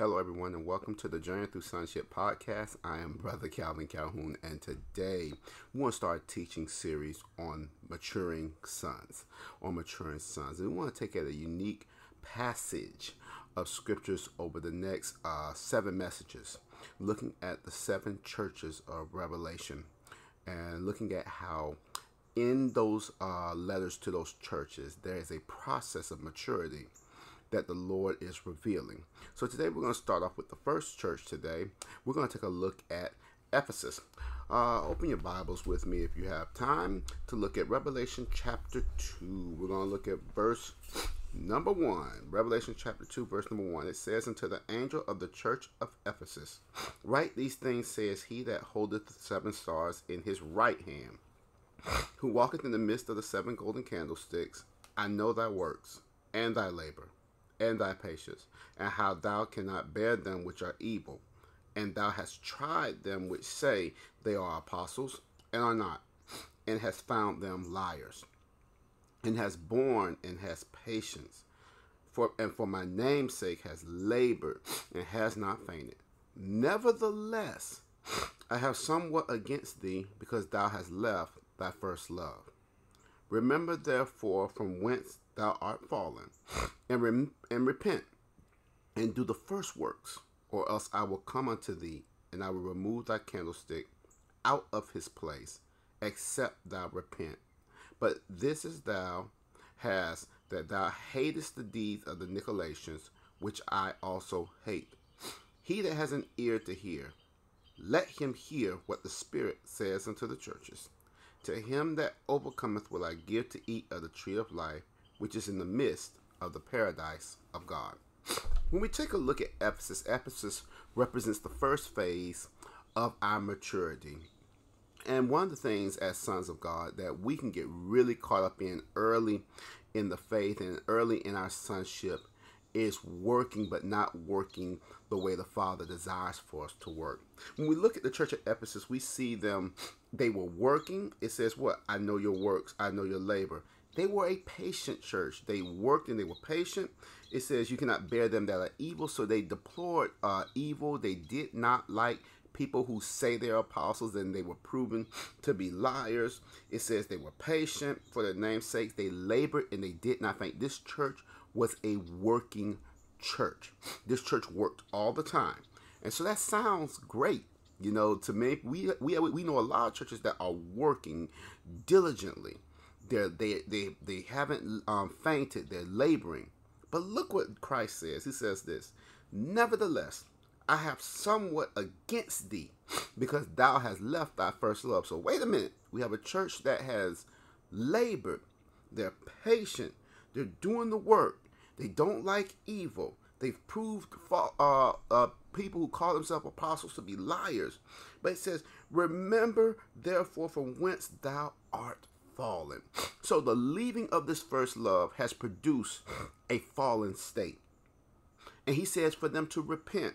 Hello, everyone, and welcome to the Journey Through Sonship podcast. I am Brother Calvin Calhoun, and today we want to start a teaching series on maturing sons, on maturing sons. And we want to take at a unique passage of scriptures over the next uh, seven messages, looking at the seven churches of Revelation, and looking at how in those uh, letters to those churches there is a process of maturity that the Lord is revealing. So today we're going to start off with the first church today. We're going to take a look at Ephesus. Uh, open your Bibles with me if you have time to look at Revelation chapter 2. We're going to look at verse number 1. Revelation chapter 2, verse number 1. It says, Unto the angel of the church of Ephesus, write these things, says he that holdeth the seven stars in his right hand, who walketh in the midst of the seven golden candlesticks. I know thy works and thy labor and thy patience, and how thou cannot bear them which are evil. And thou hast tried them which say they are apostles, and are not, and hast found them liars, and has borne and has patience. For, and for my name's sake has labored and has not fainted. Nevertheless, I have somewhat against thee, because thou hast left thy first love. Remember therefore from whence thou art fallen, and, rem- and repent, and do the first works, or else I will come unto thee, and I will remove thy candlestick out of his place, except thou repent. But this is thou hast that thou hatest the deeds of the Nicolaitans, which I also hate. He that has an ear to hear, let him hear what the Spirit says unto the churches. To him that overcometh will I give to eat of the tree of life, which is in the midst of the paradise of God. When we take a look at Ephesus, Ephesus represents the first phase of our maturity. And one of the things as sons of God that we can get really caught up in early in the faith and early in our sonship is working but not working the way the Father desires for us to work. When we look at the church of Ephesus, we see them, they were working. It says, What? I know your works, I know your labor. They were a patient church. They worked and they were patient. It says, You cannot bear them that are evil. So they deplored uh, evil. They did not like people who say they're apostles and they were proven to be liars. It says they were patient for their name's sake. They labored and they did not faint. This church was a working church. This church worked all the time. And so that sounds great. You know, to me, we, we, we know a lot of churches that are working diligently. They're, they, they, they haven't um, fainted. They're laboring. But look what Christ says. He says this, Nevertheless, I have somewhat against thee because thou hast left thy first love. So wait a minute. We have a church that has labored. They're patient. They're doing the work. They don't like evil. They've proved uh, uh, people who call themselves apostles to be liars. But it says, Remember therefore from whence thou art fallen. So the leaving of this first love has produced a fallen state. And he says for them to repent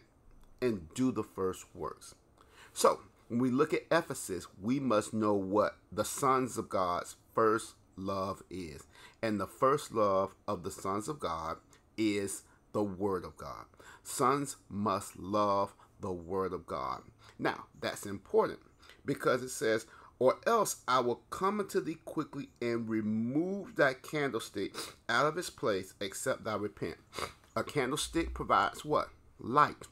and do the first works. So when we look at Ephesus, we must know what the sons of God's first love is. And the first love of the sons of God is the Word of God. Sons must love the Word of God. Now, that's important because it says, or else I will come unto thee quickly and remove thy candlestick out of its place, except thou repent. A candlestick provides what? Light.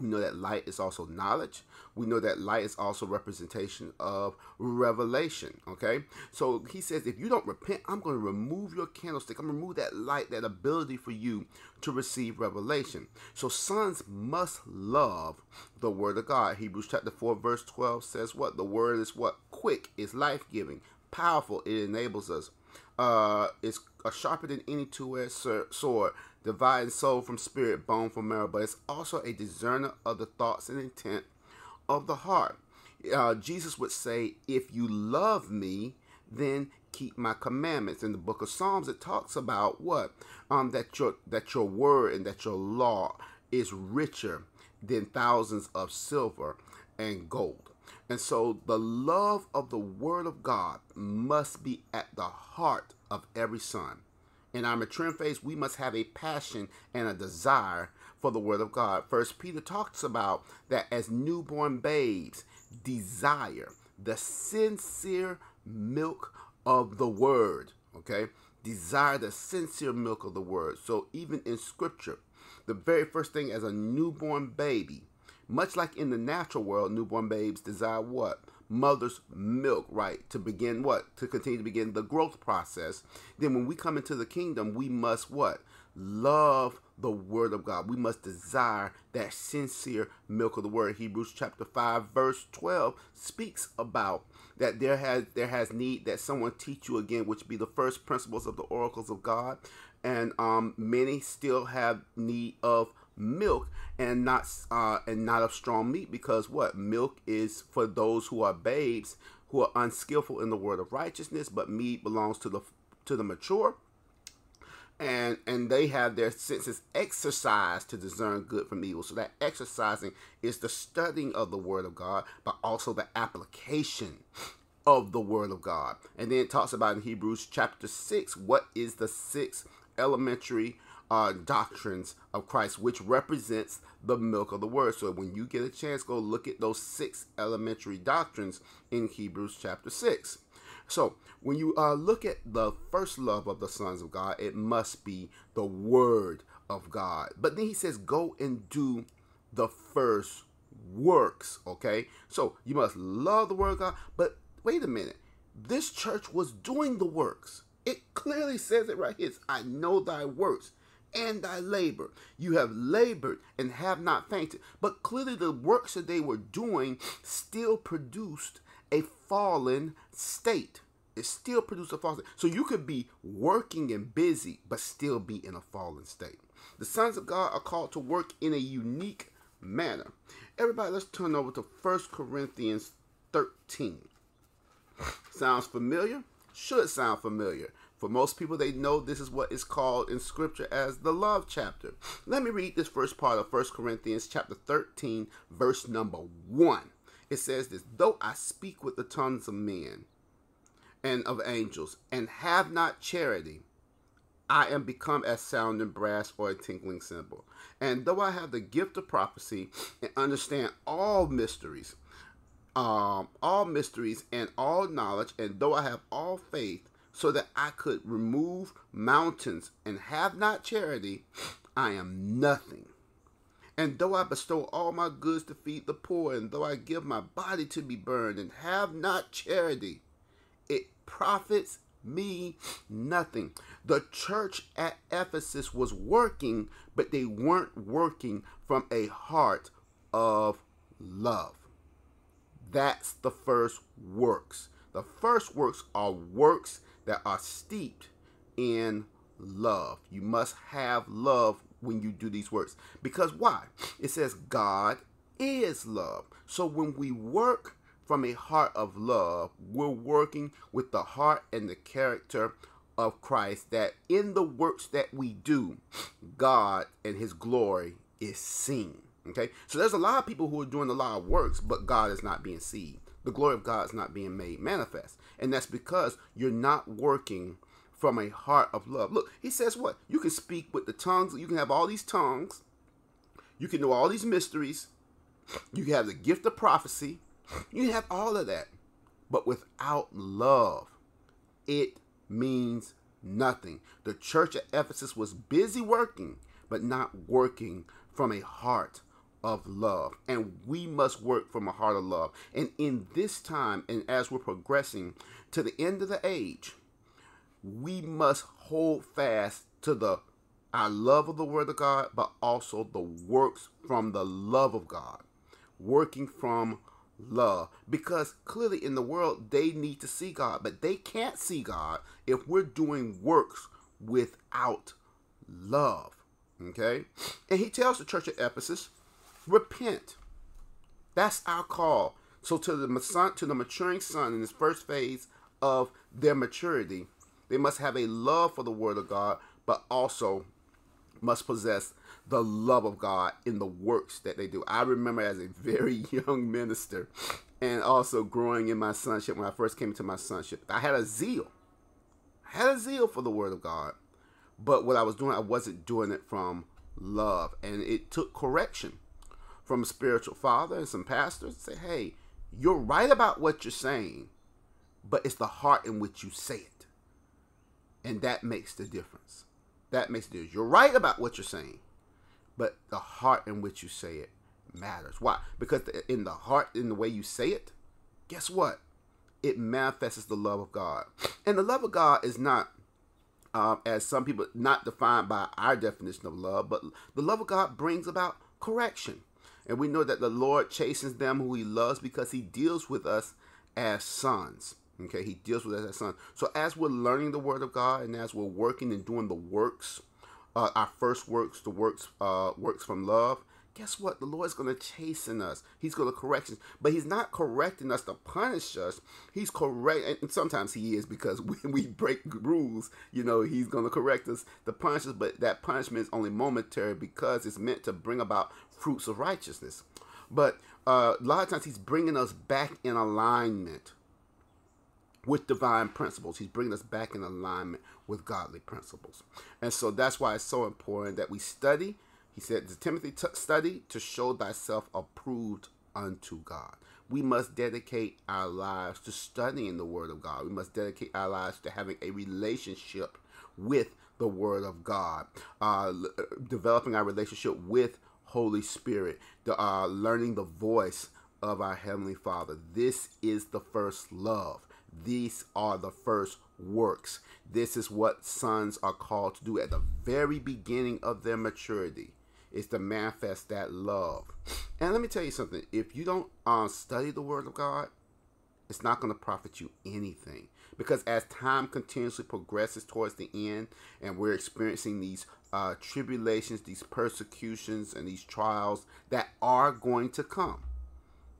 We know that light is also knowledge. We know that light is also representation of revelation. Okay, so he says, if you don't repent, I'm going to remove your candlestick. I'm going to remove that light, that ability for you to receive revelation. So sons must love the word of God. Hebrews chapter 4, verse 12 says, What? The word is what? Quick, is life giving, powerful, it enables us. Uh, it's a sharper than any two-edged sword, dividing soul from spirit, bone from marrow, but it's also a discerner of the thoughts and intent of the heart. Uh, Jesus would say, If you love me, then keep my commandments. In the book of Psalms, it talks about what? Um, that your that your word and that your law is richer than thousands of silver and gold. And so the love of the word of God must be at the heart of every son. In our maturing phase, we must have a passion and a desire for the word of God. First Peter talks about that as newborn babes desire the sincere milk of the word. Okay? Desire the sincere milk of the word. So even in scripture, the very first thing as a newborn baby, much like in the natural world, newborn babes desire what? Mother's milk, right? To begin what? To continue to begin the growth process. Then when we come into the kingdom, we must what? Love the word of God. We must desire that sincere milk of the word. Hebrews chapter 5 verse 12 speaks about that there has there has need that someone teach you again which be the first principles of the oracles of God and um, many still have need of milk and not uh, and not of strong meat because what? Milk is for those who are babes who are unskillful in the word of righteousness but meat belongs to the to the mature. And and they have their senses exercised to discern good from evil. So that exercising is the studying of the word of god but also the application of the word of god. And then it talks about in hebrews chapter 6 what is the six elementary uh, doctrines of christ which represents the milk of the word so when you get a chance go look at those six elementary doctrines in hebrews chapter 6 so when you uh, look at the first love of the sons of God, it must be the word of God. But then he says, go and do the first works. Okay. So you must love the word of God. But wait a minute. This church was doing the works. It clearly says it right here. It's, I know thy works and thy labor. You have labored and have not fainted. But clearly, the works that they were doing still produced a fallen state. It still produced a fallen state. So you could be working and busy, but still be in a fallen state. The sons of God are called to work in a unique manner. Everybody, let's turn over to 1 Corinthians 13. Sounds familiar? Should sound familiar. For most people, they know this is what is called in Scripture as the love chapter. Let me read this first part of 1 Corinthians chapter 13, verse number 1 it says this though I speak with the tongues of men and of angels and have not charity, I am become as sounding brass or a tinkling cymbal. And though I have the gift of prophecy and understand all mysteries, um, all mysteries and all knowledge, and though I have all faith, so that I could remove mountains and have not charity, I am nothing. And though I bestow all my goods to feed the poor, and though I give my body to be burned, and have not charity, it profits me nothing. The church at Ephesus was working, but they weren't working from a heart of love. That's the first works. The first works are works that are steeped in love. You must have love when you do these works. Because why? It says God is love. So when we work from a heart of love, we're working with the heart and the character of Christ that in the works that we do, God and his glory is seen. Okay? So there's a lot of people who are doing a lot of works, but God is not being seen. The glory of God is not being made manifest. And that's because you're not working from a heart of love. Look, he says what? You can speak with the tongues, you can have all these tongues, you can know all these mysteries, you can have the gift of prophecy, you can have all of that. But without love, it means nothing. The church at Ephesus was busy working, but not working from a heart of love. And we must work from a heart of love. And in this time, and as we're progressing to the end of the age, we must hold fast to the our love of the word of God, but also the works from the love of God. Working from love. Because clearly in the world they need to see God, but they can't see God if we're doing works without love. Okay? And he tells the church at Ephesus, repent. That's our call. So to the son, to the maturing son in this first phase of their maturity, they must have a love for the Word of God, but also must possess the love of God in the works that they do. I remember as a very young minister and also growing in my sonship when I first came into my sonship, I had a zeal. I had a zeal for the Word of God. but what I was doing, I wasn't doing it from love, and it took correction from a spiritual father and some pastors to say, "Hey, you're right about what you're saying, but it's the heart in which you say it, and that makes the difference. That makes the difference. You're right about what you're saying, but the heart in which you say it matters. Why? Because in the heart, in the way you say it, guess what? It manifests the love of God, and the love of God is not um, as some people not defined by our definition of love, but the love of God brings about correction. And we know that the Lord chastens them who he loves because he deals with us as sons. Okay, he deals with us as sons. So as we're learning the word of God and as we're working and doing the works, uh, our first works, the works, uh, works from love, guess what? The Lord's going to chasten us. He's going to correct us. But He's not correcting us to punish us. He's correct, and sometimes He is because when we break rules, you know, He's going to correct us to punish us. But that punishment is only momentary because it's meant to bring about fruits of righteousness. But uh, a lot of times He's bringing us back in alignment with divine principles. He's bringing us back in alignment with godly principles. And so that's why it's so important that we study he said, Timothy, study to show thyself approved unto God. We must dedicate our lives to studying the Word of God. We must dedicate our lives to having a relationship with the Word of God, uh, uh developing our relationship with Holy Spirit, the, uh, learning the voice of our Heavenly Father. This is the first love. These are the first works. This is what sons are called to do at the very beginning of their maturity is to manifest that love. And let me tell you something: if you don't uh, study the Word of God, it's not going to profit you anything. Because as time continuously progresses towards the end, and we're experiencing these uh, tribulations, these persecutions, and these trials that are going to come,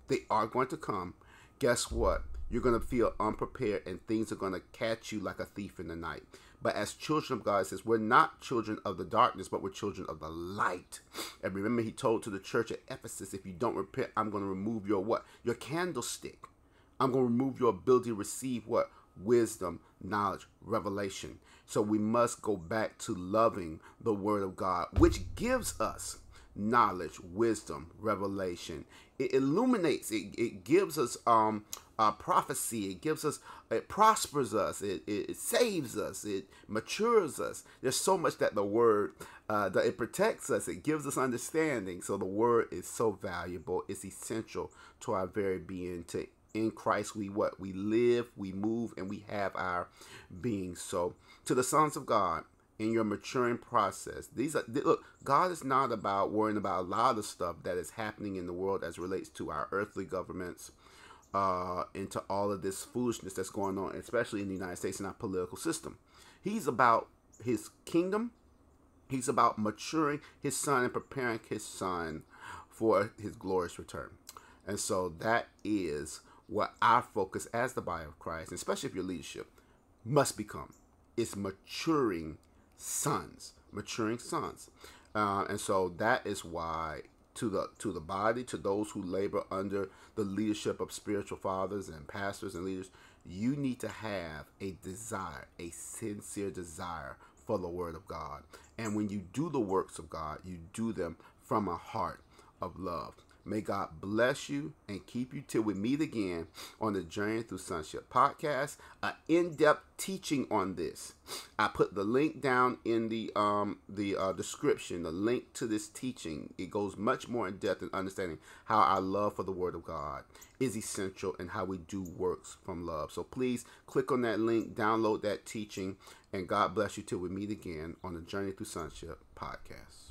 they are going to come. Guess what? You're going to feel unprepared, and things are going to catch you like a thief in the night. But as children of God, says we're not children of the darkness, but we're children of the light. And remember, he told to the church at Ephesus, if you don't repent, I'm going to remove your what? Your candlestick. I'm going to remove your ability to receive what? Wisdom, knowledge, revelation. So we must go back to loving the word of God, which gives us knowledge, wisdom, revelation. It illuminates, it, it gives us um, uh, prophecy. It gives us, it prospers us. It, it, it, saves us. It matures us. There's so much that the word, uh, that it protects us. It gives us understanding. So the word is so valuable. It's essential to our very being. To in Christ we what we live, we move, and we have our being. So to the sons of God in your maturing process. These are look, God is not about worrying about a lot of stuff that is happening in the world as relates to our earthly governments, uh, into all of this foolishness that's going on, especially in the United States and our political system. He's about his kingdom. He's about maturing his son and preparing his son for his glorious return. And so that is what our focus as the body of Christ, especially if your leadership, must become. It's maturing sons, maturing sons. Uh, and so that is why to the to the body, to those who labor under the leadership of spiritual fathers and pastors and leaders, you need to have a desire, a sincere desire for the word of God. And when you do the works of God, you do them from a heart of love. May God bless you and keep you till we meet again on the Journey Through Sonship podcast. An in-depth teaching on this. I put the link down in the um the uh, description. The link to this teaching. It goes much more in depth in understanding how our love for the Word of God is essential and how we do works from love. So please click on that link, download that teaching, and God bless you till we meet again on the Journey Through Sonship podcast.